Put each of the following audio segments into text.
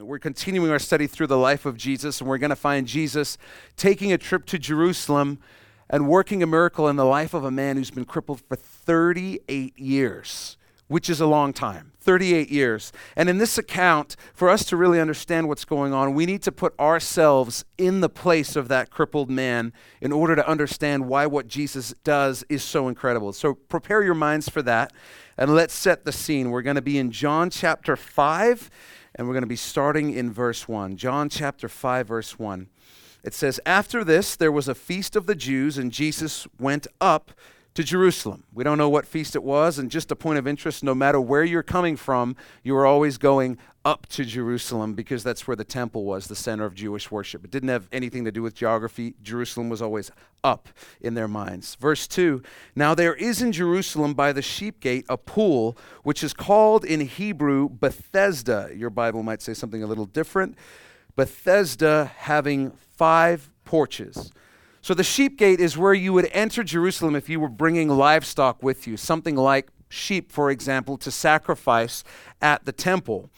We're continuing our study through the life of Jesus, and we're going to find Jesus taking a trip to Jerusalem and working a miracle in the life of a man who's been crippled for 38 years, which is a long time. 38 years. And in this account, for us to really understand what's going on, we need to put ourselves in the place of that crippled man in order to understand why what Jesus does is so incredible. So prepare your minds for that and let's set the scene. We're going to be in John chapter 5 and we're going to be starting in verse 1. John chapter 5 verse 1. It says, After this, there was a feast of the Jews, and Jesus went up to Jerusalem. We don't know what feast it was, and just a point of interest no matter where you're coming from, you are always going up to Jerusalem because that's where the temple was, the center of Jewish worship. It didn't have anything to do with geography. Jerusalem was always up in their minds. Verse 2 Now there is in Jerusalem by the sheep gate a pool, which is called in Hebrew Bethesda. Your Bible might say something a little different. Bethesda having five porches. So the sheep gate is where you would enter Jerusalem if you were bringing livestock with you, something like sheep, for example, to sacrifice at the temple.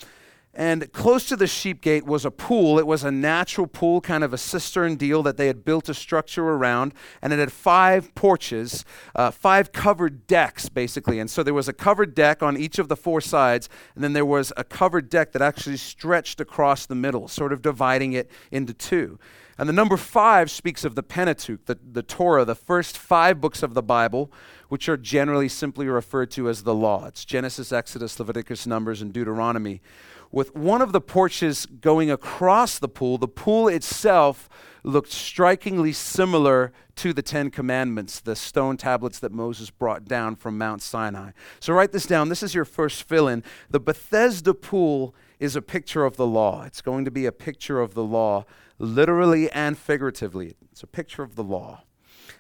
And close to the sheep gate was a pool. It was a natural pool, kind of a cistern deal that they had built a structure around. And it had five porches, uh, five covered decks, basically. And so there was a covered deck on each of the four sides. And then there was a covered deck that actually stretched across the middle, sort of dividing it into two. And the number five speaks of the Pentateuch, the, the Torah, the first five books of the Bible, which are generally simply referred to as the law. It's Genesis, Exodus, Leviticus, Numbers, and Deuteronomy. With one of the porches going across the pool, the pool itself looked strikingly similar to the Ten Commandments, the stone tablets that Moses brought down from Mount Sinai. So write this down. This is your first fill in. The Bethesda pool is a picture of the law. It's going to be a picture of the law literally and figuratively. It's a picture of the law.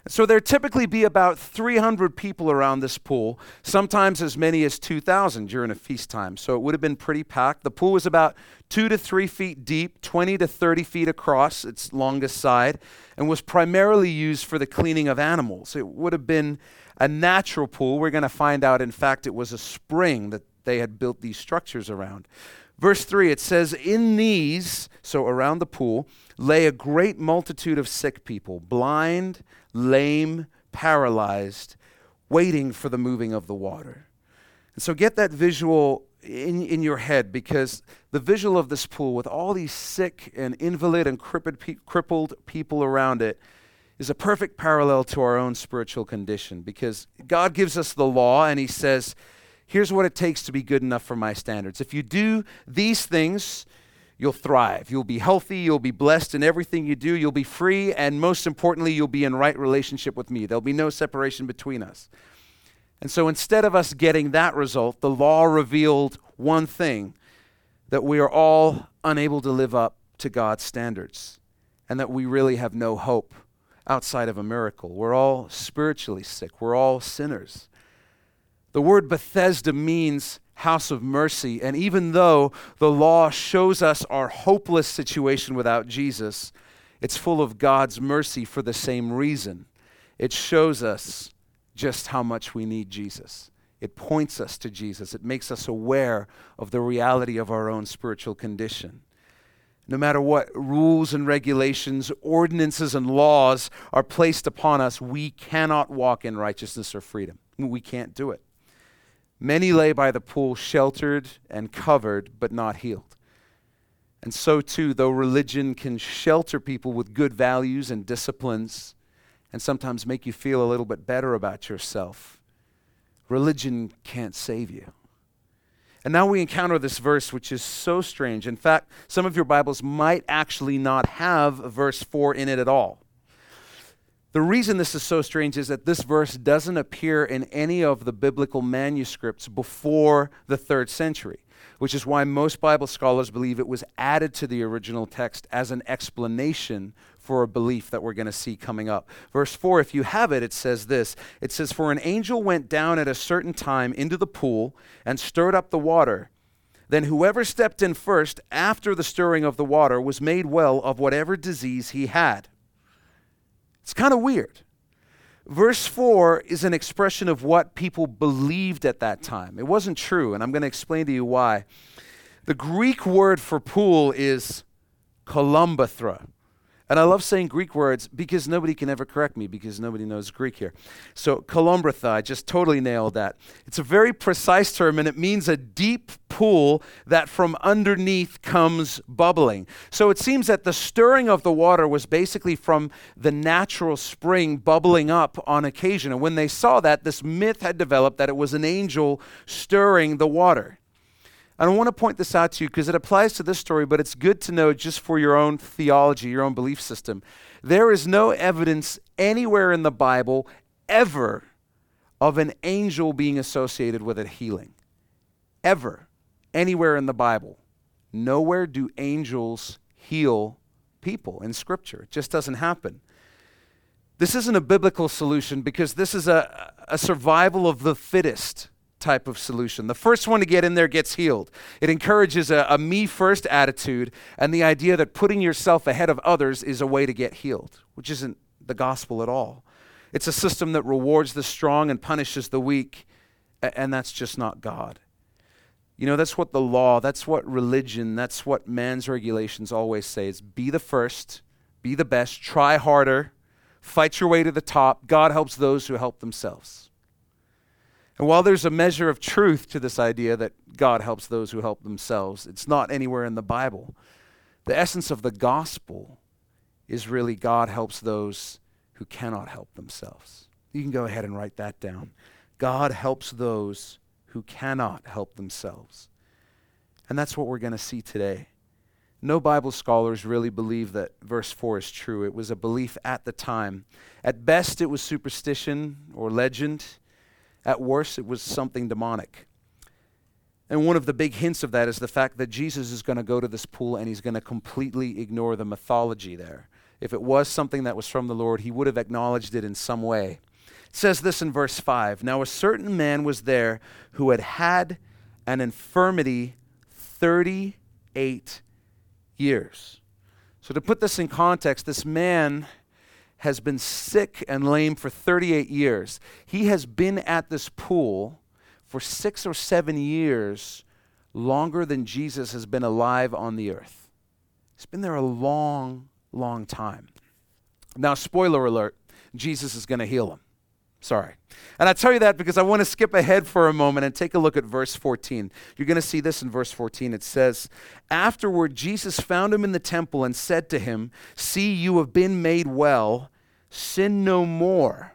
So there typically be about 300 people around this pool, sometimes as many as 2,000 during a feast time. So it would have been pretty packed. The pool was about two to three feet deep, 20 to 30 feet across its longest side, and was primarily used for the cleaning of animals. It would have been a natural pool. We're going to find out, in fact, it was a spring that they had built these structures around. Verse 3, it says, In these, so around the pool, lay a great multitude of sick people, blind, lame, paralyzed, waiting for the moving of the water. And so get that visual in, in your head because the visual of this pool with all these sick and invalid and crippled, pe- crippled people around it is a perfect parallel to our own spiritual condition because God gives us the law and He says, here's what it takes to be good enough for my standards. If you do these things, you'll thrive. You'll be healthy. You'll be blessed in everything you do. You'll be free. And most importantly, you'll be in right relationship with me. There'll be no separation between us. And so instead of us getting that result, the law revealed one thing that we are all unable to live up to God's standards and that we really have no hope outside of a miracle. We're all spiritually sick. We're all sinners. The word Bethesda means house of mercy. And even though the law shows us our hopeless situation without Jesus, it's full of God's mercy for the same reason. It shows us just how much we need Jesus. It points us to Jesus. It makes us aware of the reality of our own spiritual condition. No matter what rules and regulations, ordinances, and laws are placed upon us, we cannot walk in righteousness or freedom. We can't do it. Many lay by the pool, sheltered and covered, but not healed. And so, too, though religion can shelter people with good values and disciplines and sometimes make you feel a little bit better about yourself, religion can't save you. And now we encounter this verse, which is so strange. In fact, some of your Bibles might actually not have verse 4 in it at all. The reason this is so strange is that this verse doesn't appear in any of the biblical manuscripts before the third century, which is why most Bible scholars believe it was added to the original text as an explanation for a belief that we're going to see coming up. Verse 4, if you have it, it says this It says, For an angel went down at a certain time into the pool and stirred up the water. Then whoever stepped in first after the stirring of the water was made well of whatever disease he had. It's kind of weird. Verse 4 is an expression of what people believed at that time. It wasn't true, and I'm going to explain to you why. The Greek word for pool is kolumbathra. And I love saying Greek words because nobody can ever correct me because nobody knows Greek here. So, kolombratha, I just totally nailed that. It's a very precise term and it means a deep pool that from underneath comes bubbling. So, it seems that the stirring of the water was basically from the natural spring bubbling up on occasion. And when they saw that, this myth had developed that it was an angel stirring the water. And I want to point this out to you because it applies to this story, but it's good to know just for your own theology, your own belief system. There is no evidence anywhere in the Bible ever of an angel being associated with a healing. Ever. Anywhere in the Bible. Nowhere do angels heal people in Scripture. It just doesn't happen. This isn't a biblical solution because this is a, a survival of the fittest type of solution. The first one to get in there gets healed. It encourages a, a, me first attitude and the idea that putting yourself ahead of others is a way to get healed, which isn't the gospel at all. It's a system that rewards the strong and punishes the weak, and that's just not God. You know, that's what the law, that's what religion, that's what man's regulations always say is be the first, be the best, try harder, fight your way to the top. God helps those who help themselves. And while there's a measure of truth to this idea that God helps those who help themselves, it's not anywhere in the Bible. The essence of the gospel is really God helps those who cannot help themselves. You can go ahead and write that down. God helps those who cannot help themselves. And that's what we're going to see today. No Bible scholars really believe that verse 4 is true. It was a belief at the time. At best, it was superstition or legend. At worst, it was something demonic. And one of the big hints of that is the fact that Jesus is going to go to this pool and he's going to completely ignore the mythology there. If it was something that was from the Lord, he would have acknowledged it in some way. It says this in verse 5 Now a certain man was there who had had an infirmity 38 years. So, to put this in context, this man has been sick and lame for 38 years. He has been at this pool for six or seven years, longer than Jesus has been alive on the earth. He's been there a long, long time. Now, spoiler alert Jesus is going to heal him. Sorry. And I tell you that because I want to skip ahead for a moment and take a look at verse 14. You're going to see this in verse 14. It says, Afterward, Jesus found him in the temple and said to him, See, you have been made well. Sin no more,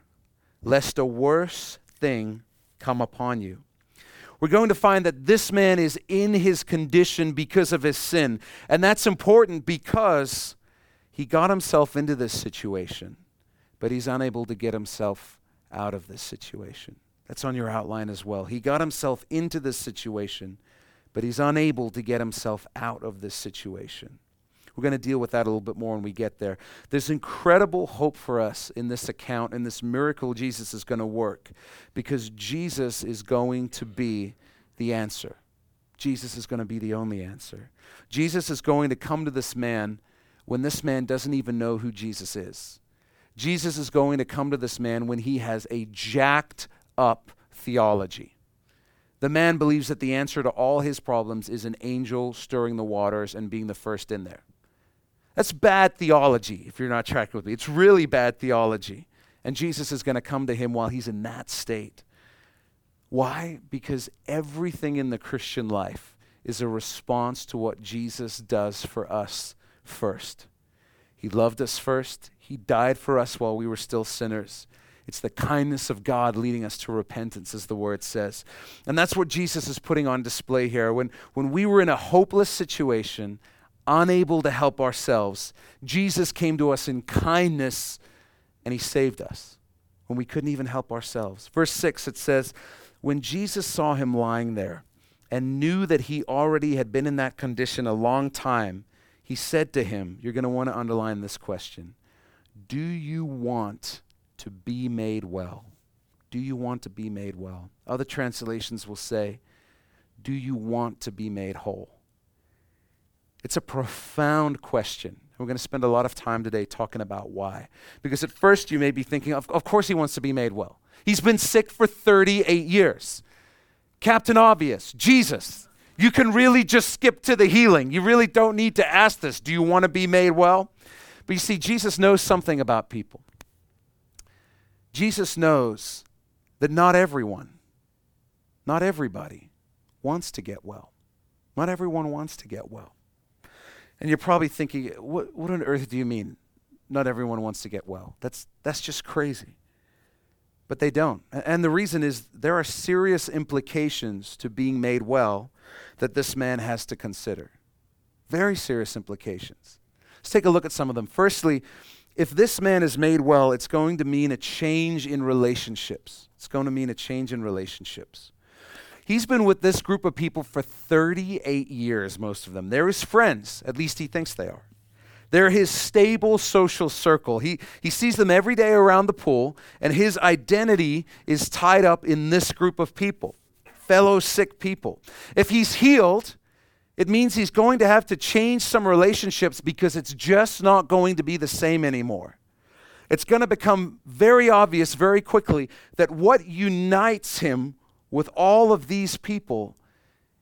lest a worse thing come upon you. We're going to find that this man is in his condition because of his sin. And that's important because he got himself into this situation, but he's unable to get himself out of this situation. That's on your outline as well. He got himself into this situation, but he's unable to get himself out of this situation. We're going to deal with that a little bit more when we get there. There's incredible hope for us in this account, and this miracle Jesus is going to work because Jesus is going to be the answer. Jesus is going to be the only answer. Jesus is going to come to this man when this man doesn't even know who Jesus is. Jesus is going to come to this man when he has a jacked up theology. The man believes that the answer to all his problems is an angel stirring the waters and being the first in there. That's bad theology, if you're not tracking with me. It's really bad theology. And Jesus is going to come to him while he's in that state. Why? Because everything in the Christian life is a response to what Jesus does for us first. He loved us first, He died for us while we were still sinners. It's the kindness of God leading us to repentance, as the word says. And that's what Jesus is putting on display here. When, when we were in a hopeless situation, unable to help ourselves, Jesus came to us in kindness and he saved us when we couldn't even help ourselves. Verse 6, it says, When Jesus saw him lying there and knew that he already had been in that condition a long time, he said to him, You're going to want to underline this question Do you want to be made well? Do you want to be made well? Other translations will say, Do you want to be made whole? It's a profound question. We're going to spend a lot of time today talking about why. Because at first you may be thinking, of, of course he wants to be made well. He's been sick for 38 years. Captain Obvious, Jesus. You can really just skip to the healing. You really don't need to ask this. Do you want to be made well? But you see, Jesus knows something about people. Jesus knows that not everyone, not everybody wants to get well. Not everyone wants to get well. And you're probably thinking, what, what on earth do you mean? Not everyone wants to get well. That's, that's just crazy. But they don't. And the reason is there are serious implications to being made well that this man has to consider. Very serious implications. Let's take a look at some of them. Firstly, if this man is made well, it's going to mean a change in relationships. It's going to mean a change in relationships. He's been with this group of people for 38 years, most of them. They're his friends, at least he thinks they are. They're his stable social circle. He, he sees them every day around the pool, and his identity is tied up in this group of people, fellow sick people. If he's healed, it means he's going to have to change some relationships because it's just not going to be the same anymore. It's going to become very obvious very quickly that what unites him with all of these people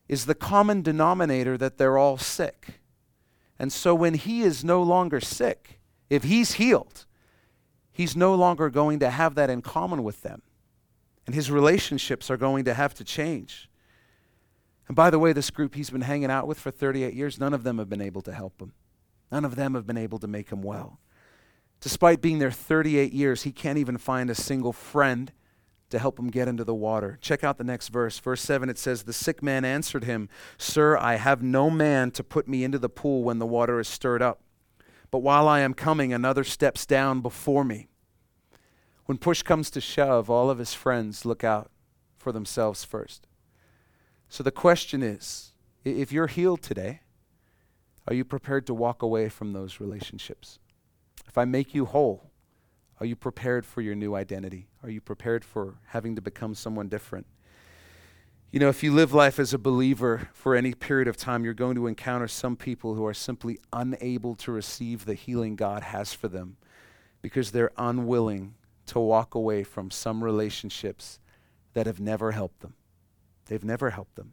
is the common denominator that they're all sick. And so when he is no longer sick, if he's healed, he's no longer going to have that in common with them. And his relationships are going to have to change. And by the way, this group he's been hanging out with for 38 years, none of them have been able to help him. None of them have been able to make him well. Despite being there 38 years, he can't even find a single friend to help him get into the water. Check out the next verse. Verse 7 it says, The sick man answered him, Sir, I have no man to put me into the pool when the water is stirred up. But while I am coming, another steps down before me. When push comes to shove, all of his friends look out for themselves first. So the question is if you're healed today, are you prepared to walk away from those relationships? If I make you whole, are you prepared for your new identity? Are you prepared for having to become someone different? You know, if you live life as a believer for any period of time, you're going to encounter some people who are simply unable to receive the healing God has for them because they're unwilling to walk away from some relationships that have never helped them. They've never helped them.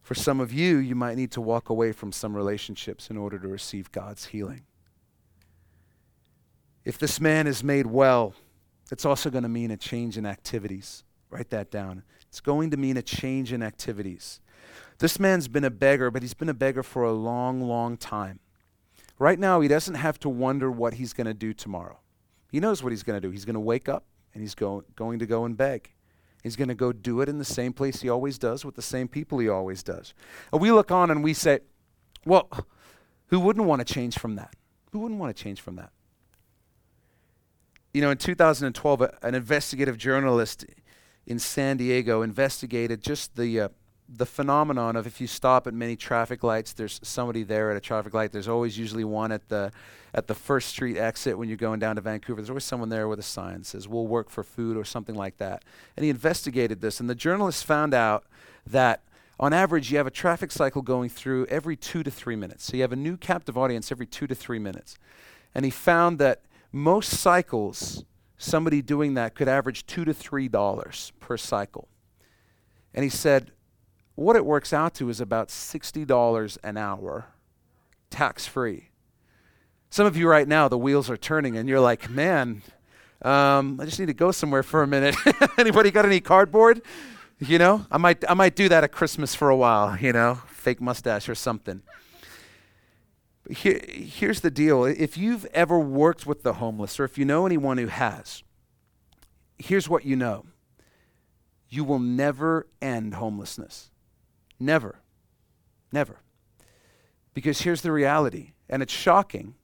For some of you, you might need to walk away from some relationships in order to receive God's healing. If this man is made well, it's also going to mean a change in activities. Write that down. It's going to mean a change in activities. This man's been a beggar, but he's been a beggar for a long, long time. Right now, he doesn't have to wonder what he's going to do tomorrow. He knows what he's going to do. He's going to wake up and he's go, going to go and beg. He's going to go do it in the same place he always does with the same people he always does. And we look on and we say, well, who wouldn't want to change from that? Who wouldn't want to change from that? You know, in 2012, an investigative journalist in San Diego investigated just the uh, the phenomenon of if you stop at many traffic lights, there's somebody there at a traffic light. There's always usually one at the at the first street exit when you're going down to Vancouver. There's always someone there with a sign that says "We'll work for food" or something like that. And he investigated this, and the journalist found out that on average you have a traffic cycle going through every two to three minutes. So you have a new captive audience every two to three minutes. And he found that most cycles, somebody doing that could average two to three dollars per cycle. And he said, what it works out to is about $60 an hour, tax free. Some of you right now, the wheels are turning, and you're like, man, um, I just need to go somewhere for a minute. Anybody got any cardboard? You know, I might, I might do that at Christmas for a while, you know, fake mustache or something. Here, here's the deal if you've ever worked with the homeless, or if you know anyone who has, here's what you know you will never end homelessness. Never. Never. Because here's the reality, and it's shocking,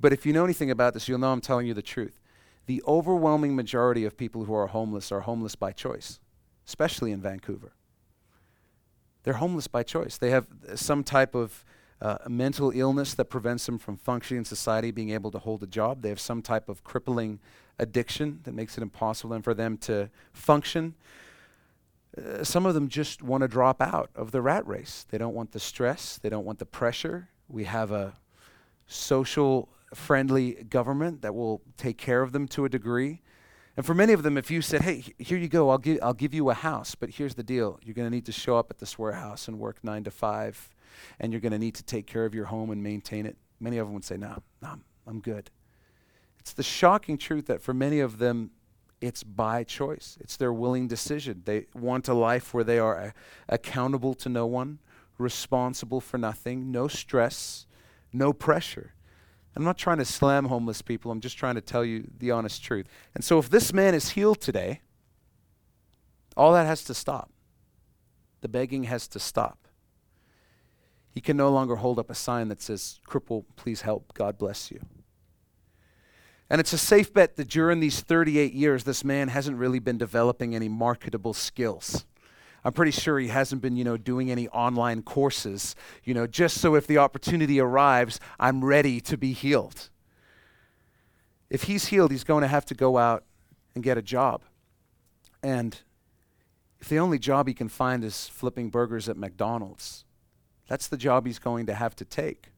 but if you know anything about this, you'll know I'm telling you the truth. The overwhelming majority of people who are homeless are homeless by choice, especially in Vancouver. They're homeless by choice. They have some type of uh, mental illness that prevents them from functioning in society, being able to hold a job. They have some type of crippling addiction that makes it impossible for them to function. Uh, some of them just want to drop out of the rat race. They don't want the stress, they don't want the pressure. We have a social friendly government that will take care of them to a degree. And for many of them, if you said, hey, here you go, I'll give, I'll give you a house, but here's the deal you're going to need to show up at this warehouse and work nine to five, and you're going to need to take care of your home and maintain it. Many of them would say, no, no, I'm, good. It's the shocking truth that for many of them, it's by choice. It's their willing decision. They want a life where they are uh, accountable to no one, responsible for nothing, no stress, no pressure. I'm not trying to slam homeless people. I'm just trying to tell you the honest truth. And so, if this man is healed today, all that has to stop. The begging has to stop. He can no longer hold up a sign that says, Cripple, please help, God bless you. And it's a safe bet that during these 38 years, this man hasn't really been developing any marketable skills. I'm pretty sure he hasn't been, you know, doing any online courses, you know, just so if the opportunity arrives, I'm ready to be healed. If he's healed, he's going to have to go out and get a job. And if the only job he can find is flipping burgers at McDonald's, that's the job he's going to have to take.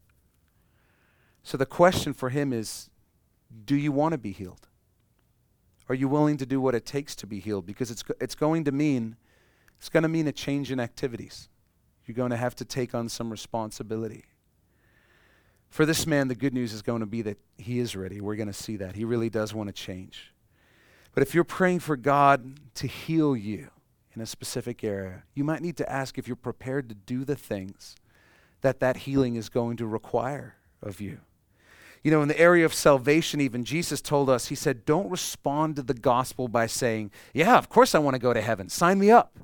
So the question for him is do you want to be healed? Are you willing to do what it takes to be healed? Because it's, it's going to mean it's going to mean a change in activities. You're going to have to take on some responsibility. For this man, the good news is going to be that he is ready. We're going to see that. He really does want to change. But if you're praying for God to heal you in a specific area, you might need to ask if you're prepared to do the things that that healing is going to require of you. You know, in the area of salvation, even Jesus told us, He said, Don't respond to the gospel by saying, Yeah, of course I want to go to heaven. Sign me up.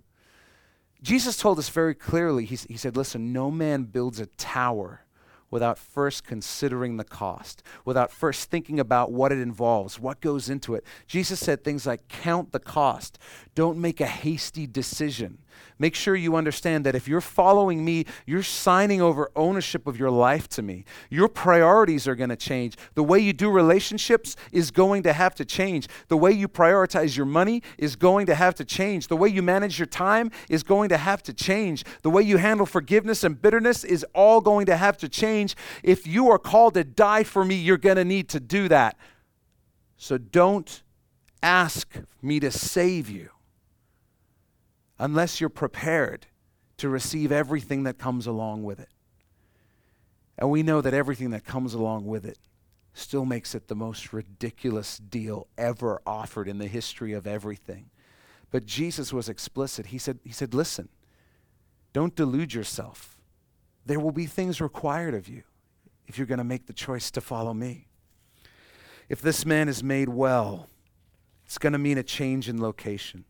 Jesus told us very clearly, he, he said, Listen, no man builds a tower without first considering the cost, without first thinking about what it involves, what goes into it. Jesus said things like, Count the cost. Don't make a hasty decision. Make sure you understand that if you're following me, you're signing over ownership of your life to me. Your priorities are going to change. The way you do relationships is going to have to change. The way you prioritize your money is going to have to change. The way you manage your time is going to have to change. The way you handle forgiveness and bitterness is all going to have to change. If you are called to die for me, you're going to need to do that. So don't ask me to save you unless you're prepared to receive everything that comes along with it. And we know that everything that comes along with it still makes it the most ridiculous deal ever offered in the history of everything. But Jesus was explicit. He said, he said Listen, don't delude yourself. There will be things required of you if you're going to make the choice to follow me. If this man is made well, it's going to mean a change in location.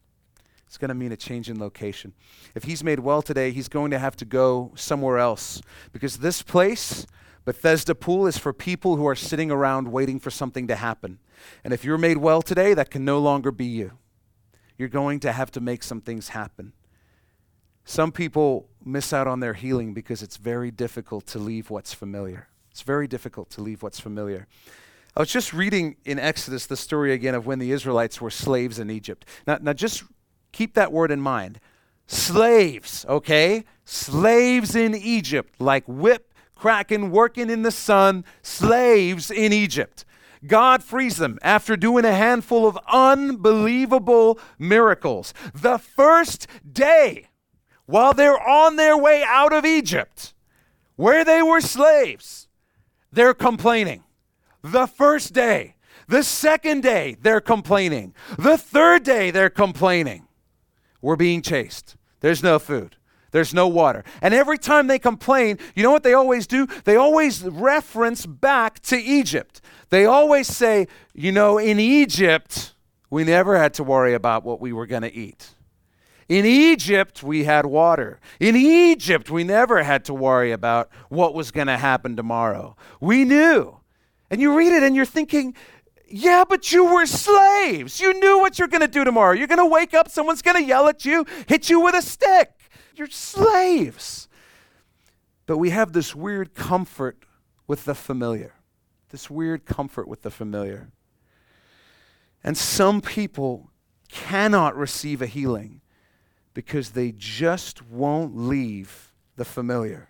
It's going to mean a change in location. If he's made well today, he's going to have to go somewhere else because this place, Bethesda Pool, is for people who are sitting around waiting for something to happen. And if you're made well today, that can no longer be you. You're going to have to make some things happen. Some people miss out on their healing because it's very difficult to leave what's familiar. It's very difficult to leave what's familiar. I was just reading in Exodus the story again of when the Israelites were slaves in Egypt. Now, now just keep that word in mind. Slaves, okay? Slaves in Egypt, like whip, cracking, working in the sun, slaves in Egypt. God frees them after doing a handful of unbelievable miracles. The first day, while they're on their way out of Egypt, where they were slaves, they're complaining. The first day. The second day, they're complaining. The third day, they're complaining. We're being chased. There's no food. There's no water. And every time they complain, you know what they always do? They always reference back to Egypt. They always say, you know, in Egypt, we never had to worry about what we were going to eat. In Egypt, we had water. In Egypt, we never had to worry about what was going to happen tomorrow. We knew. And you read it and you're thinking, yeah, but you were slaves. You knew what you're going to do tomorrow. You're going to wake up, someone's going to yell at you, hit you with a stick. You're slaves. But we have this weird comfort with the familiar, this weird comfort with the familiar. And some people cannot receive a healing because they just won't leave the familiar.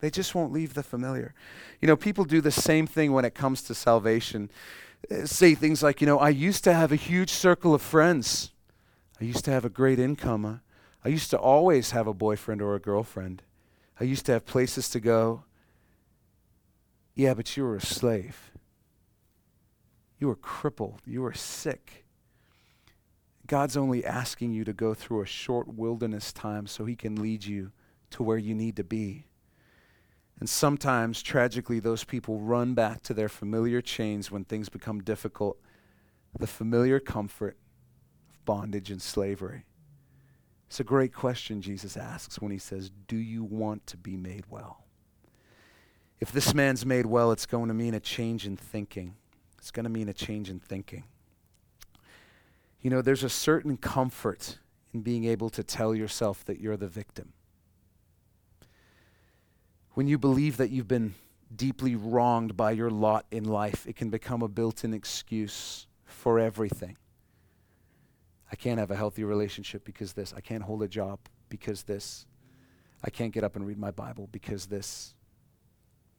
They just won't leave the familiar. You know, people do the same thing when it comes to salvation say things like, you know, I used to have a huge circle of friends. I used to have a great income. I used to always have a boyfriend or a girlfriend. I used to have places to go. Yeah, but you were a slave. You were crippled. You were sick. God's only asking you to go through a short wilderness time so He can lead you to where you need to be. And sometimes, tragically, those people run back to their familiar chains when things become difficult, the familiar comfort of bondage and slavery. It's a great question Jesus asks when he says, Do you want to be made well? If this man's made well, it's going to mean a change in thinking. It's going to mean a change in thinking. You know, there's a certain comfort in being able to tell yourself that you're the victim. When you believe that you've been deeply wronged by your lot in life, it can become a built in excuse for everything. I can't have a healthy relationship because this. I can't hold a job because this. I can't get up and read my Bible because this.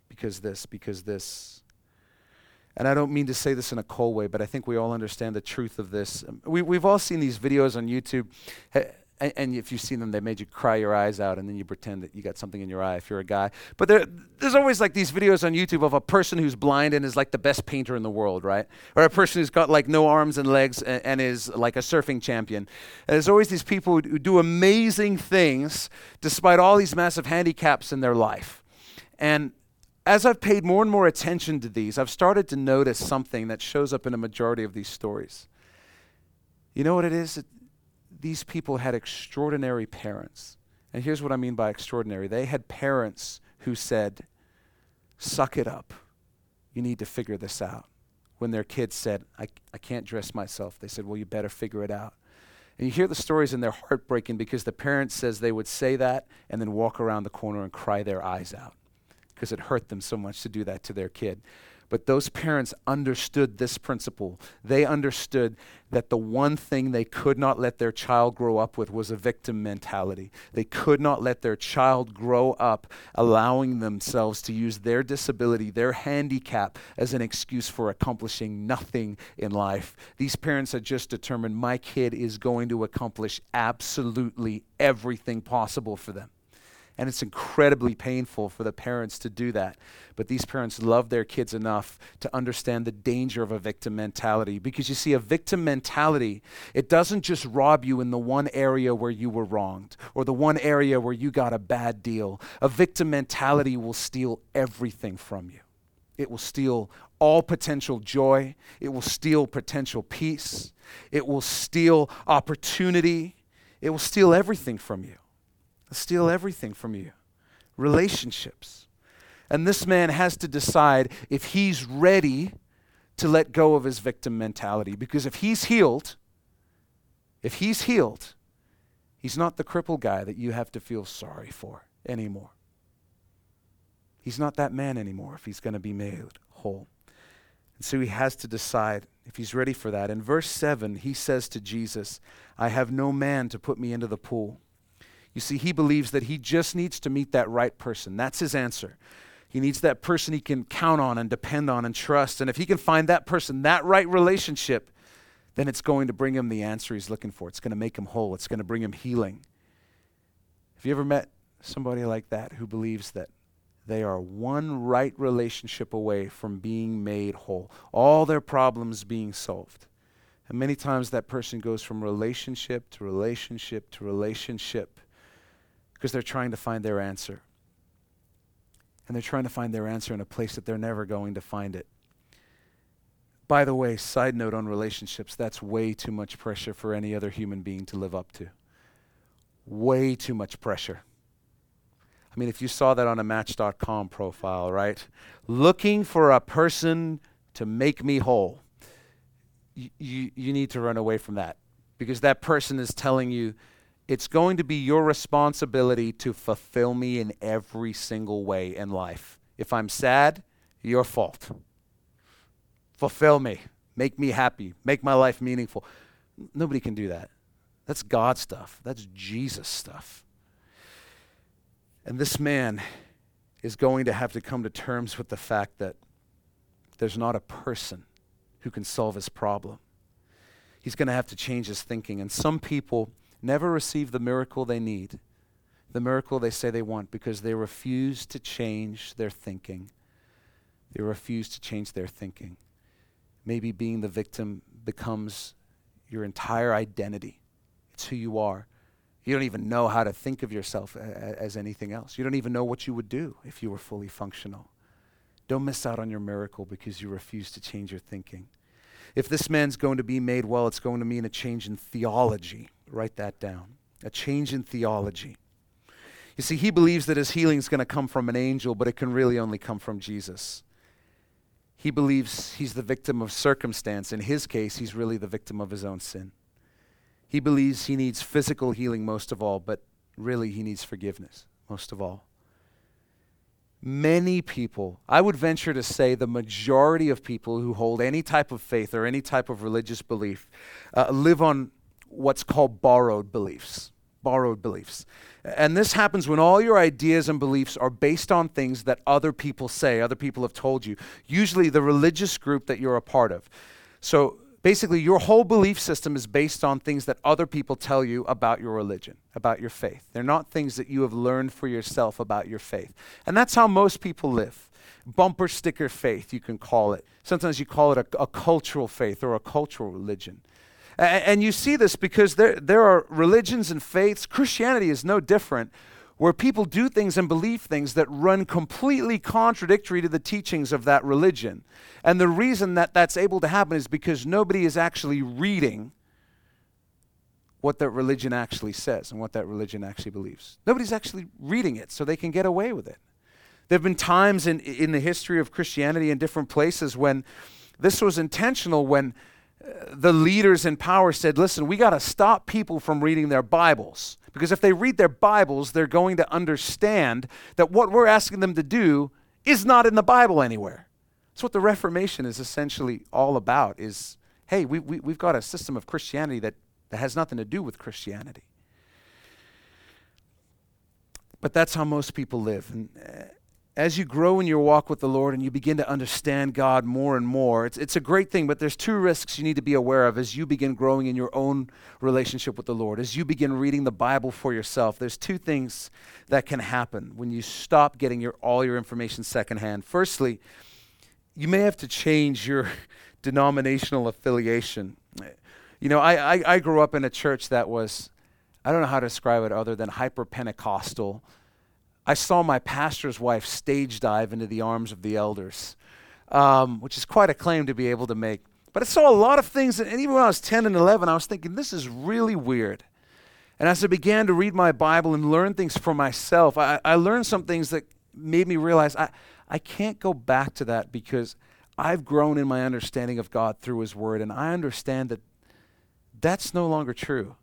Because this, because this. And I don't mean to say this in a cold way, but I think we all understand the truth of this. We, we've all seen these videos on YouTube. And, and, if you've seen them, they made you cry your eyes out, and then you pretend that you got something in your eye if you're a guy. But there, there's always like these videos on YouTube of a person who's blind and is like the best painter in the world, right? Or a person who's got like no arms and legs and, and is like a surfing champion. And there's always these people who, who do amazing things despite all these massive handicaps in their life. And as I've paid more and more attention to these, I've started to notice something that shows up in a majority of these stories. You know what it is? These people had extraordinary parents. And here's what I mean by extraordinary they had parents who said, Suck it up. You need to figure this out. When their kids said, I, I can't dress myself, they said, Well, you better figure it out. And you hear the stories and they're heartbreaking because the parent says they would say that and then walk around the corner and cry their eyes out because it hurt them so much to do that to their kid. But those parents understood this principle. They understood that the one thing they could not let their child grow up with was a victim mentality. They could not let their child grow up allowing themselves to use their disability, their handicap, as an excuse for accomplishing nothing in life. These parents had just determined my kid is going to accomplish absolutely everything possible for them. And it's incredibly painful for the parents to do that. But these parents love their kids enough to understand the danger of a victim mentality. Because you see, a victim mentality, it doesn't just rob you in the one area where you were wronged or the one area where you got a bad deal. A victim mentality will steal everything from you. It will steal all potential joy. It will steal potential peace. It will steal opportunity. It will steal everything from you steal everything from you relationships. And this man has to decide if he's ready to let go of his victim mentality. Because if he's healed, if he's healed, he's not the crippled guy that you have to feel sorry for anymore. He's not that man anymore if he's going to be made whole. And so he has to decide if he's ready for that. In verse 7, he says to Jesus, I have no man to put me into the pool. You see, he believes that he just needs to meet that right person. That's his answer. He needs that person he can count on and depend on and trust. And if he can find that person, that right relationship, then it's going to bring him the answer he's looking for. It's going to make him whole, it's going to bring him healing. Have you ever met somebody like that who believes that they are one right relationship away from being made whole, all their problems being solved? And many times that person goes from relationship to relationship to relationship because they're trying to find their answer. And they're trying to find their answer in a place that they're never going to find it. By the way, side note on relationships, that's way too much pressure for any other human being to live up to. Way too much pressure. I mean, if you saw that on a Match.com profile, right? Looking for a person to make me whole. You, you, you need to run away from that because that person is telling you it's going to be your responsibility to fulfill me in every single way in life. If I'm sad, your fault. Fulfill me. Make me happy. Make my life meaningful. Nobody can do that. That's God stuff. That's Jesus stuff. And this man is going to have to come to terms with the fact that there's not a person who can solve his problem. He's going to have to change his thinking. And some people never receive the miracle they need, the miracle they say they want, because they refuse to change their thinking. They refuse to change their thinking. Maybe being the victim becomes your entire identity, it's who you are. You don't even know how to think of yourself a- as anything else. You don't even know what you would do if you were fully functional. Don't miss out on your miracle because you refuse to change your thinking. If this man's going to be made well, it's going to mean a change in theology. Write that down. A change in theology. You see, he believes that his healing is going to come from an angel, but it can really only come from Jesus. He believes he's the victim of circumstance. In his case, he's really the victim of his own sin. He believes he needs physical healing most of all, but really he needs forgiveness most of all. Many people, I would venture to say the majority of people who hold any type of faith or any type of religious belief, uh, live on what's called borrowed beliefs. Borrowed beliefs. And this happens when all your ideas and beliefs are based on things that other people say, other people have told you, usually the religious group that you're a part of. So basically, your whole belief system is based on things that other people tell you about your religion, about your faith. They're not things that you have learned for yourself about your faith. And that's how most people live. Bumper sticker faith, you can call it. Sometimes you call it a, a cultural faith or a cultural religion. And you see this because there, there are religions and faiths, Christianity is no different, where people do things and believe things that run completely contradictory to the teachings of that religion. And the reason that that's able to happen is because nobody is actually reading what that religion actually says and what that religion actually believes. Nobody's actually reading it so they can get away with it. There have been times in, in the history of Christianity in different places when this was intentional, when the leaders in power said, listen, we got to stop people from reading their Bibles. Because if they read their Bibles, they're going to understand that what we're asking them to do is not in the Bible anywhere. That's what the Reformation is essentially all about is, hey, we, we, we've got a system of Christianity that, that has nothing to do with Christianity. But that's how most people live. And uh, as you grow in your walk with the Lord and you begin to understand God more and more, it's, it's a great thing, but there's two risks you need to be aware of as you begin growing in your own relationship with the Lord. As you begin reading the Bible for yourself, there's two things that can happen when you stop getting your, all your information secondhand. Firstly, you may have to change your denominational affiliation. You know, I, I, I grew up in a church that was, I don't know how to describe it other than hyper Pentecostal I saw my pastor's wife stage dive into the arms of the elders, um, which is quite a claim to be able to make. But I saw a lot of things, and even when I was 10 and 11, I was thinking, this is really weird. And as I began to read my Bible and learn things for myself, I, I learned some things that made me realize I, I can't go back to that because I've grown in my understanding of God through His Word, and I understand that that's no longer true.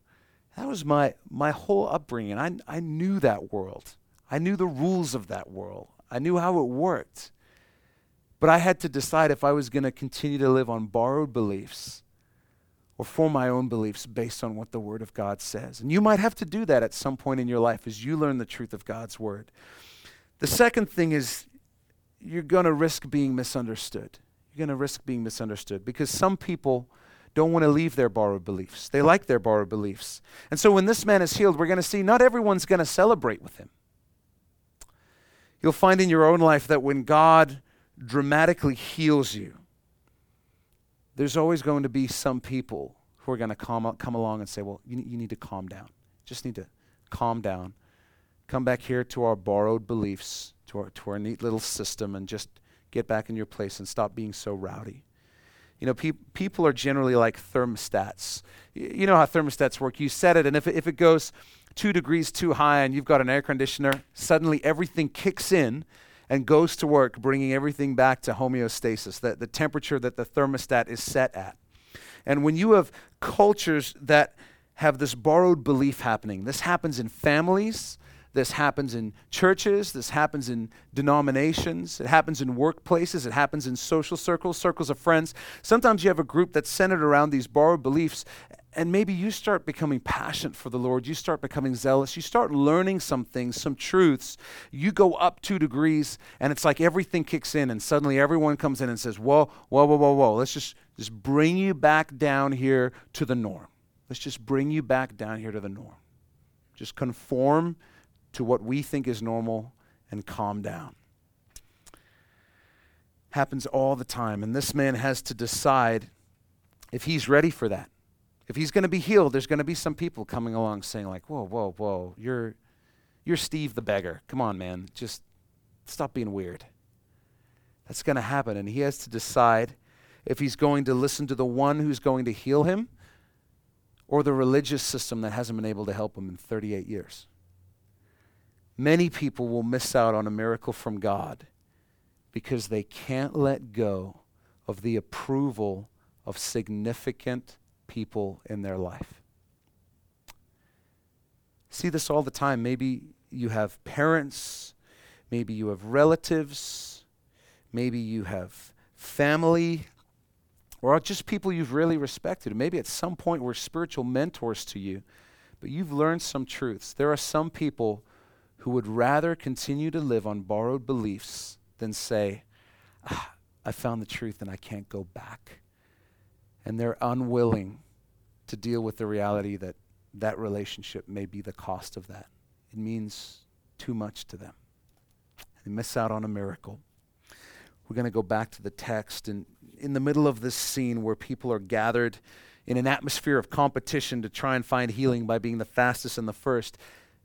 That was my, my whole upbringing. I, I knew that world. I knew the rules of that world, I knew how it worked. But I had to decide if I was going to continue to live on borrowed beliefs or form my own beliefs based on what the Word of God says. And you might have to do that at some point in your life as you learn the truth of God's Word. The second thing is you're going to risk being misunderstood. You're going to risk being misunderstood because some people don't want to leave their borrowed beliefs. They like their borrowed beliefs. And so when this man is healed, we're going to see not everyone's going to celebrate with him. You'll find in your own life that when God dramatically heals you, there's always going to be some people who are going to come, come along and say, Well, you, you need to calm down. Just need to calm down. Come back here to our borrowed beliefs, to our, to our neat little system, and just get back in your place and stop being so rowdy. You know, pe- people are generally like thermostats. Y- you know how thermostats work. You set it, and if it, if it goes two degrees too high and you've got an air conditioner, suddenly everything kicks in and goes to work, bringing everything back to homeostasis, the, the temperature that the thermostat is set at. And when you have cultures that have this borrowed belief happening, this happens in families, this happens in churches, this happens in denominations, it happens in workplaces, it happens in social circles, circles of friends. Sometimes you have a group that's centered around these borrowed beliefs, and maybe you start becoming passionate for the Lord. You start becoming zealous. You start learning some things, some truths. You go up two degrees, and it's like everything kicks in, and suddenly everyone comes in and says, Whoa, whoa, whoa, whoa, whoa. Let's just, just bring you back down here to the norm. Let's just bring you back down here to the norm. Just conform to what we think is normal and calm down. Happens all the time. And this man has to decide if he's ready for that. If he's going to be healed, there's going to be some people coming along saying, like, whoa, whoa, whoa, you're, you're Steve the beggar. Come on, man. Just stop being weird. That's going to happen. And he has to decide if he's going to listen to the one who's going to heal him or the religious system that hasn't been able to help him in 38 years. Many people will miss out on a miracle from God because they can't let go of the approval of significant people in their life. See this all the time. Maybe you have parents, maybe you have relatives, maybe you have family, or just people you've really respected. Maybe at some point were spiritual mentors to you, but you've learned some truths. There are some people who would rather continue to live on borrowed beliefs than say, ah, I found the truth and I can't go back. And they're unwilling to deal with the reality that that relationship may be the cost of that. It means too much to them. They miss out on a miracle. We're going to go back to the text. And in the middle of this scene where people are gathered in an atmosphere of competition to try and find healing by being the fastest and the first,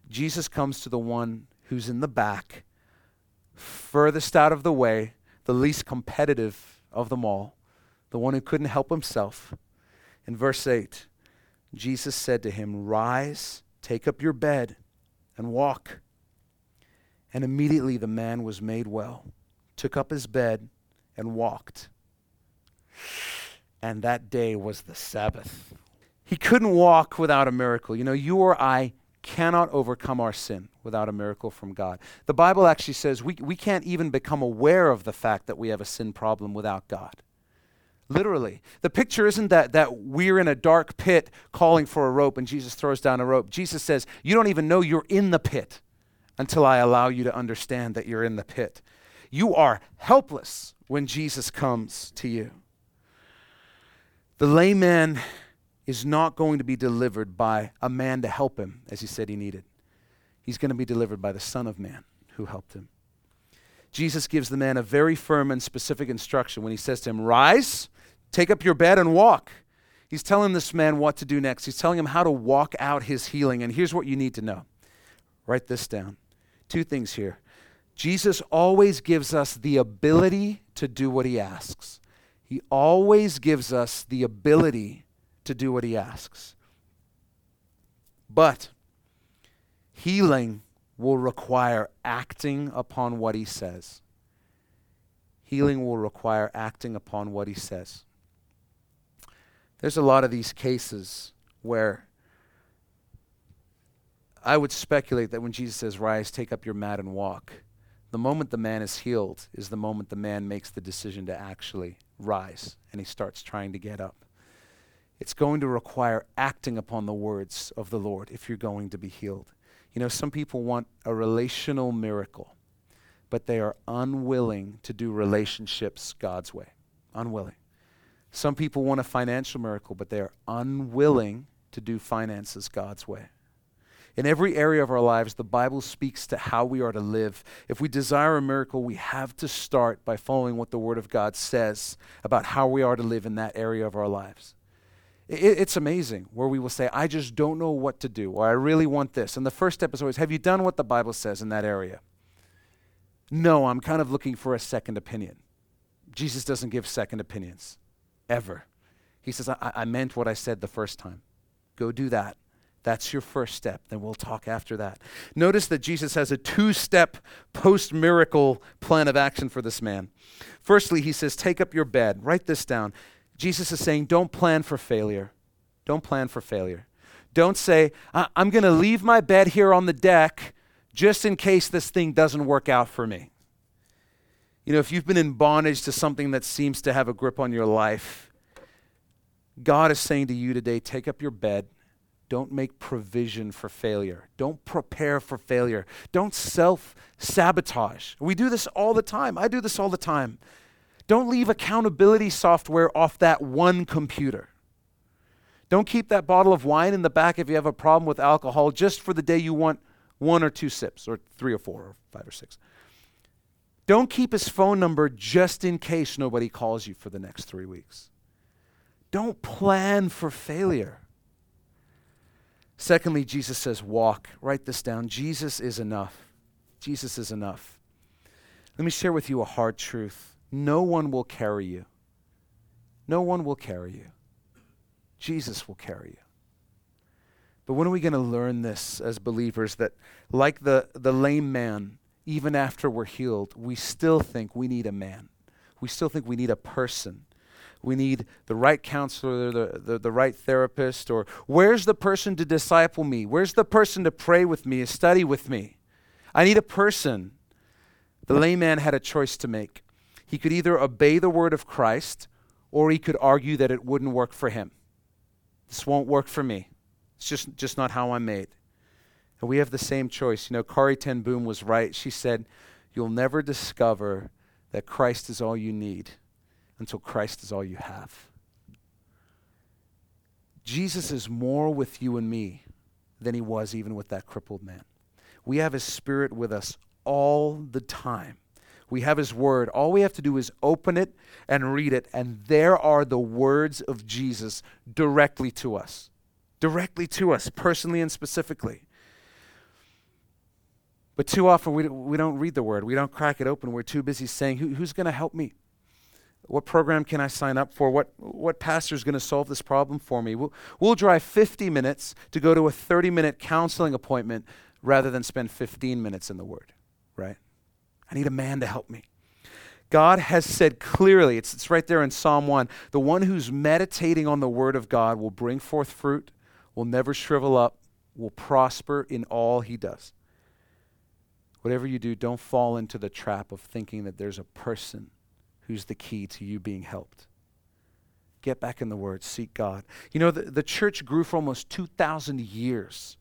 Jesus comes to the one who's in the back, furthest out of the way, the least competitive of them all, the one who couldn't help himself. In verse 8, Jesus said to him, Rise, take up your bed, and walk. And immediately the man was made well, took up his bed, and walked. And that day was the Sabbath. He couldn't walk without a miracle. You know, you or I cannot overcome our sin without a miracle from God. The Bible actually says we, we can't even become aware of the fact that we have a sin problem without God. Literally. The picture isn't that, that we're in a dark pit calling for a rope and Jesus throws down a rope. Jesus says, You don't even know you're in the pit until I allow you to understand that you're in the pit. You are helpless when Jesus comes to you. The layman is not going to be delivered by a man to help him, as he said he needed. He's going to be delivered by the Son of Man who helped him. Jesus gives the man a very firm and specific instruction when he says to him, Rise Take up your bed and walk. He's telling this man what to do next. He's telling him how to walk out his healing. And here's what you need to know write this down. Two things here. Jesus always gives us the ability to do what he asks. He always gives us the ability to do what he asks. But healing will require acting upon what he says. Healing will require acting upon what he says. There's a lot of these cases where I would speculate that when Jesus says, Rise, take up your mat and walk, the moment the man is healed is the moment the man makes the decision to actually rise and he starts trying to get up. It's going to require acting upon the words of the Lord if you're going to be healed. You know, some people want a relational miracle, but they are unwilling to do relationships God's way. Unwilling. Some people want a financial miracle, but they are unwilling to do finances God's way. In every area of our lives, the Bible speaks to how we are to live. If we desire a miracle, we have to start by following what the Word of God says about how we are to live in that area of our lives. It, it's amazing where we will say, I just don't know what to do, or I really want this. And the first step is always, Have you done what the Bible says in that area? No, I'm kind of looking for a second opinion. Jesus doesn't give second opinions ever. He says, I, I meant what I said the first time. Go do that. That's your first step. Then we'll talk after that. Notice that Jesus has a two step post miracle plan of action for this man. Firstly, he says, Take up your bed. Write this down. Jesus is saying, Don't plan for failure. Don't plan for failure. Don't say, I'm going to leave my bed here on the deck just in case this thing doesn't work out for me. You know, if you've been in bondage to something that seems to have a grip on your life, God is saying to you today take up your bed. Don't make provision for failure. Don't prepare for failure. Don't self sabotage. We do this all the time. I do this all the time. Don't leave accountability software off that one computer. Don't keep that bottle of wine in the back if you have a problem with alcohol just for the day you want one or two sips, or three or four, or five or six. Don't keep his phone number just in case nobody calls you for the next three weeks. Don't plan for failure. Secondly, Jesus says, walk. Write this down. Jesus is enough. Jesus is enough. Let me share with you a hard truth. No one will carry you. No one will carry you. Jesus will carry you. But when are we going to learn this as believers that, like the, the lame man, even after we're healed, we still think we need a man? We still think we need a person we need the right counselor, the, the, the right therapist, or where's the person to disciple me? Where's the person to pray with me, study with me? I need a person. The layman had a choice to make. He could either obey the word of Christ or he could argue that it wouldn't work for him. This won't work for me. It's just, just not how I'm made. And we have the same choice. You know, Corrie Ten Boom was right. She said, You'll never discover that Christ is all you need until Christ is all you have. Jesus is more with you and me than he was even with that crippled man. We have his spirit with us all the time. We have his word. All we have to do is open it and read it, and there are the words of Jesus directly to us. Directly to us, personally and specifically. But too often we, we don't read the word. We don't crack it open. We're too busy saying, Who, Who's going to help me? What program can I sign up for? What, what pastor is going to solve this problem for me? We'll, we'll drive 50 minutes to go to a 30 minute counseling appointment rather than spend 15 minutes in the Word, right? I need a man to help me. God has said clearly, it's, it's right there in Psalm 1 the one who's meditating on the Word of God will bring forth fruit, will never shrivel up, will prosper in all he does. Whatever you do, don't fall into the trap of thinking that there's a person who's the key to you being helped. Get back in the Word, seek God. You know, the, the church grew for almost 2,000 years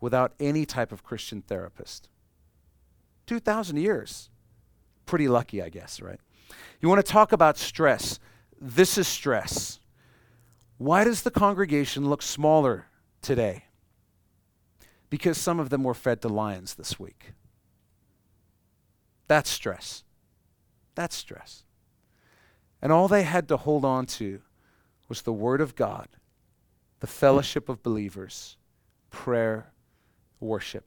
without any type of Christian therapist. 2,000 years. Pretty lucky, I guess, right? You want to talk about stress. This is stress. Why does the congregation look smaller today? Because some of them were fed to lions this week. That's stress. That's stress. And all they had to hold on to was the Word of God, the fellowship of believers, prayer, worship.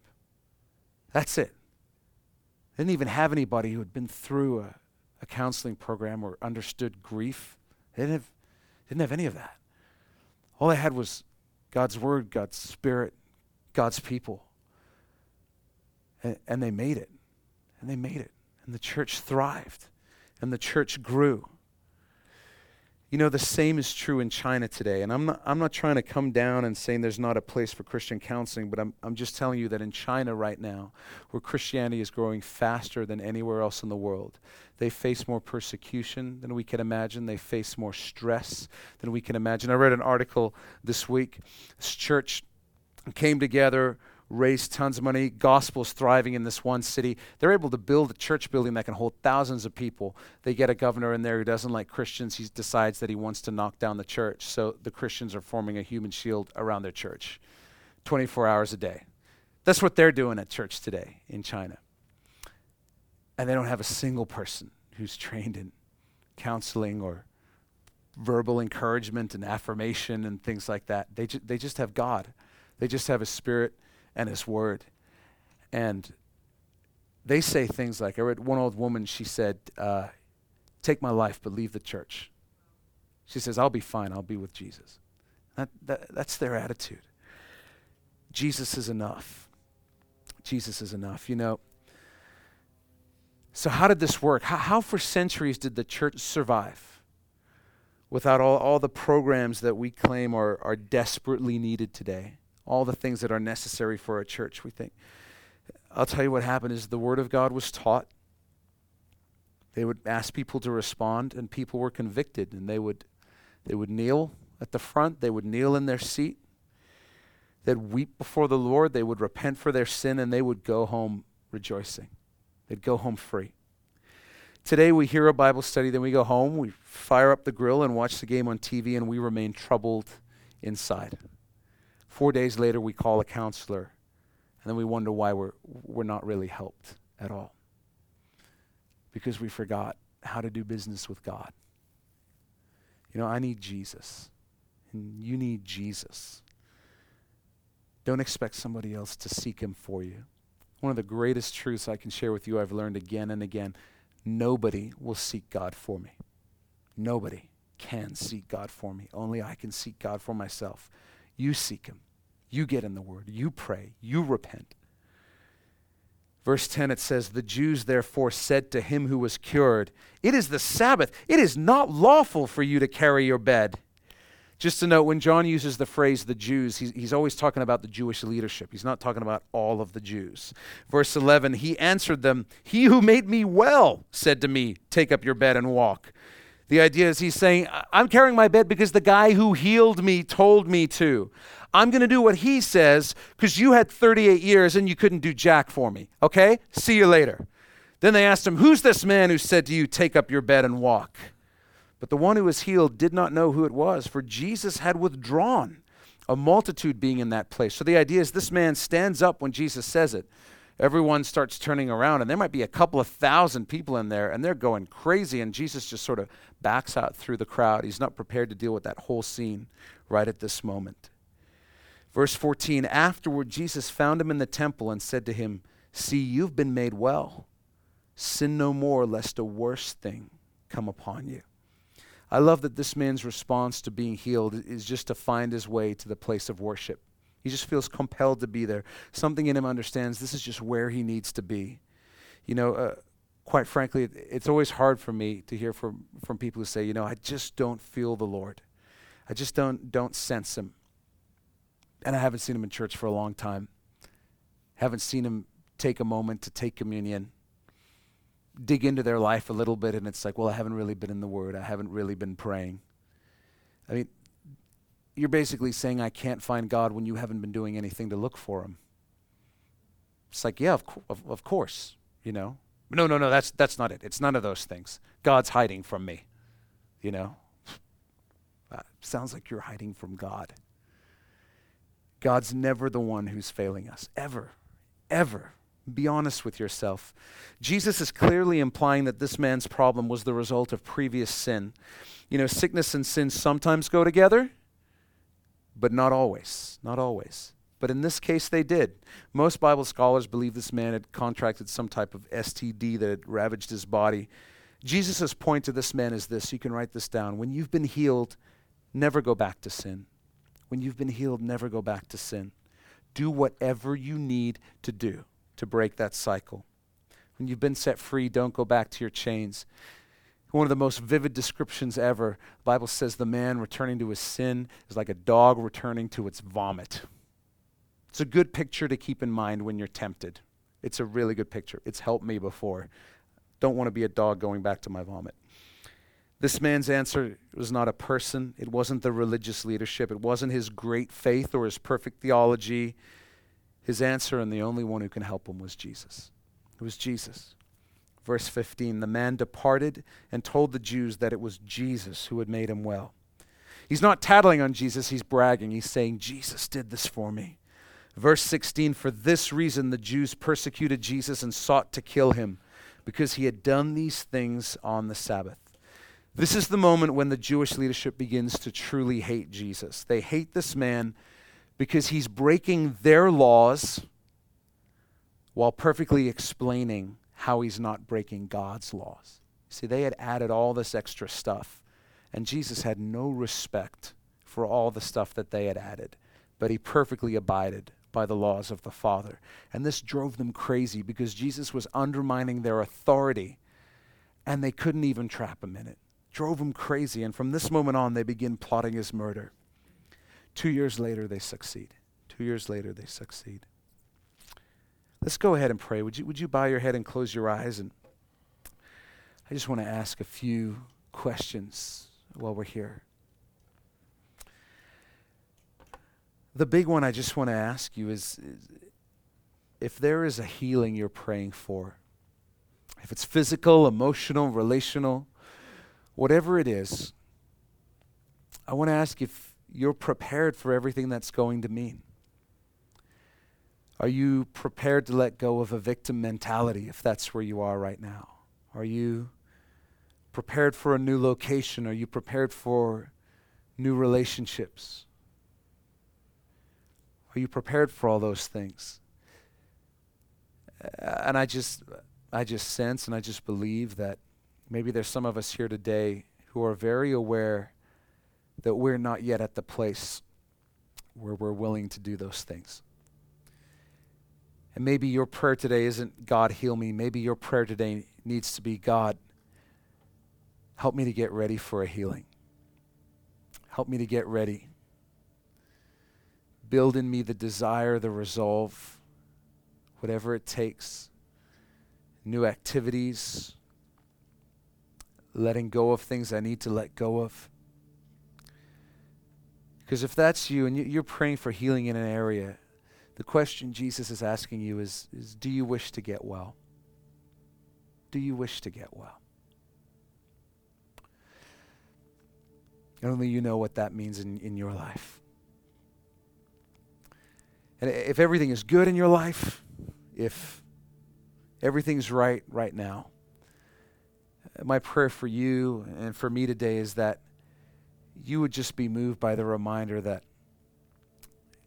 That's it. They didn't even have anybody who had been through a, a counseling program or understood grief. They didn't have, didn't have any of that. All they had was God's Word, God's Spirit, God's people. And, and they made it. And they made it. And the church thrived. And the church grew. You know, the same is true in China today. And I'm not, I'm not trying to come down and saying there's not a place for Christian counseling, but I'm, I'm just telling you that in China right now, where Christianity is growing faster than anywhere else in the world, they face more persecution than we can imagine. They face more stress than we can imagine. I read an article this week. This church came together raised tons of money. Gospel's thriving in this one city. They're able to build a church building that can hold thousands of people. They get a governor in there who doesn't like Christians. He decides that he wants to knock down the church. So the Christians are forming a human shield around their church 24 hours a day. That's what they're doing at church today in China. And they don't have a single person who's trained in counseling or verbal encouragement and affirmation and things like that. They, ju- they just have God. They just have a spirit and His Word. And they say things like I read one old woman, she said, uh, Take my life, but leave the church. She says, I'll be fine, I'll be with Jesus. That, that, that's their attitude. Jesus is enough. Jesus is enough. You know, so how did this work? How, how for centuries did the church survive without all, all the programs that we claim are, are desperately needed today? All the things that are necessary for a church, we think. I'll tell you what happened is the word of God was taught. They would ask people to respond and people were convicted and they would they would kneel at the front, they would kneel in their seat. They'd weep before the Lord. They would repent for their sin and they would go home rejoicing. They'd go home free. Today we hear a Bible study, then we go home, we fire up the grill and watch the game on TV, and we remain troubled inside. Four days later, we call a counselor, and then we wonder why we're, we're not really helped at all. Because we forgot how to do business with God. You know, I need Jesus, and you need Jesus. Don't expect somebody else to seek him for you. One of the greatest truths I can share with you, I've learned again and again Nobody will seek God for me. Nobody can seek God for me. Only I can seek God for myself. You seek Him. You get in the Word. You pray. You repent. Verse 10 it says, The Jews therefore said to him who was cured, It is the Sabbath. It is not lawful for you to carry your bed. Just to note, when John uses the phrase the Jews, he's, he's always talking about the Jewish leadership. He's not talking about all of the Jews. Verse 11, he answered them, He who made me well said to me, Take up your bed and walk. The idea is he's saying, I'm carrying my bed because the guy who healed me told me to. I'm going to do what he says because you had 38 years and you couldn't do jack for me. Okay? See you later. Then they asked him, Who's this man who said to you, Take up your bed and walk? But the one who was healed did not know who it was, for Jesus had withdrawn, a multitude being in that place. So the idea is this man stands up when Jesus says it. Everyone starts turning around, and there might be a couple of thousand people in there, and they're going crazy. And Jesus just sort of backs out through the crowd. He's not prepared to deal with that whole scene right at this moment. Verse 14 Afterward, Jesus found him in the temple and said to him, See, you've been made well. Sin no more, lest a worse thing come upon you. I love that this man's response to being healed is just to find his way to the place of worship. He just feels compelled to be there. Something in him understands this is just where he needs to be. You know, uh, quite frankly, it's always hard for me to hear from, from people who say, you know, I just don't feel the Lord. I just don't, don't sense him. And I haven't seen him in church for a long time. Haven't seen him take a moment to take communion dig into their life a little bit and it's like, well, I haven't really been in the Word. I haven't really been praying. I mean, you're basically saying I can't find God when you haven't been doing anything to look for Him. It's like, yeah, of, co- of, of course, you know. No, no, no, that's, that's not it. It's none of those things. God's hiding from me, you know. That sounds like you're hiding from God. God's never the one who's failing us, ever, ever. Be honest with yourself. Jesus is clearly implying that this man's problem was the result of previous sin. You know, sickness and sin sometimes go together, but not always. Not always. But in this case, they did. Most Bible scholars believe this man had contracted some type of STD that had ravaged his body. Jesus' point to this man is this you can write this down. When you've been healed, never go back to sin. When you've been healed, never go back to sin. Do whatever you need to do to break that cycle. When you've been set free, don't go back to your chains. One of the most vivid descriptions ever, the Bible says the man returning to his sin is like a dog returning to its vomit. It's a good picture to keep in mind when you're tempted. It's a really good picture. It's helped me before. Don't want to be a dog going back to my vomit. This man's answer was not a person. It wasn't the religious leadership. It wasn't his great faith or his perfect theology. His answer, and the only one who can help him, was Jesus. It was Jesus. Verse 15 The man departed and told the Jews that it was Jesus who had made him well. He's not tattling on Jesus, he's bragging. He's saying, Jesus did this for me. Verse 16 For this reason the Jews persecuted Jesus and sought to kill him, because he had done these things on the Sabbath. This is the moment when the Jewish leadership begins to truly hate Jesus. They hate this man because he's breaking their laws while perfectly explaining how he's not breaking God's laws. See, they had added all this extra stuff, and Jesus had no respect for all the stuff that they had added, but he perfectly abided by the laws of the Father. And this drove them crazy because Jesus was undermining their authority, and they couldn't even trap him in it. Drove them crazy, and from this moment on, they begin plotting his murder. Two years later, they succeed. Two years later, they succeed. Let's go ahead and pray. Would you, would you bow your head and close your eyes? And I just want to ask a few questions while we're here. The big one I just want to ask you is, is if there is a healing you're praying for, if it's physical, emotional, relational, whatever it is, I want to ask if you're prepared for everything that's going to mean. Are you prepared to let go of a victim mentality if that's where you are right now? Are you prepared for a new location? Are you prepared for new relationships? Are you prepared for all those things? And I just I just sense and I just believe that maybe there's some of us here today who are very aware that we're not yet at the place where we're willing to do those things. And maybe your prayer today isn't, God, heal me. Maybe your prayer today needs to be, God, help me to get ready for a healing. Help me to get ready. Build in me the desire, the resolve, whatever it takes. New activities, letting go of things I need to let go of. Because if that's you and you're praying for healing in an area, the question Jesus is asking you is, is Do you wish to get well? Do you wish to get well? only you know what that means in, in your life. And if everything is good in your life, if everything's right right now, my prayer for you and for me today is that you would just be moved by the reminder that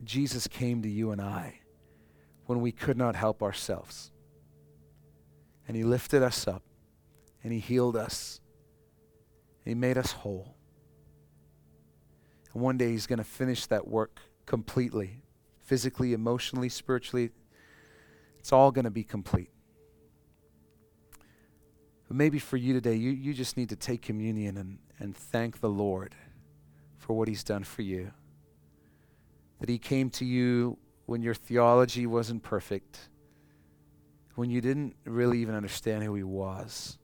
Jesus came to you and I when we could not help ourselves. And he lifted us up and he healed us. He made us whole. And one day he's going to finish that work completely physically, emotionally, spiritually. It's all going to be complete. But maybe for you today, you, you just need to take communion and, and thank the Lord for what he's done for you. That he came to you when your theology wasn't perfect, when you didn't really even understand who he was.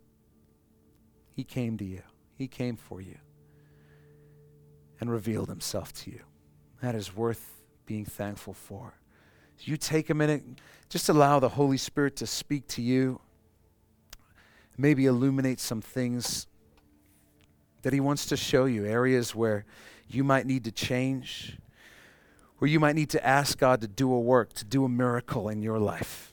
He came to you, he came for you and revealed himself to you. That is worth being thankful for. You take a minute, just allow the Holy Spirit to speak to you, maybe illuminate some things that He wants to show you, areas where you might need to change, where you might need to ask God to do a work, to do a miracle in your life.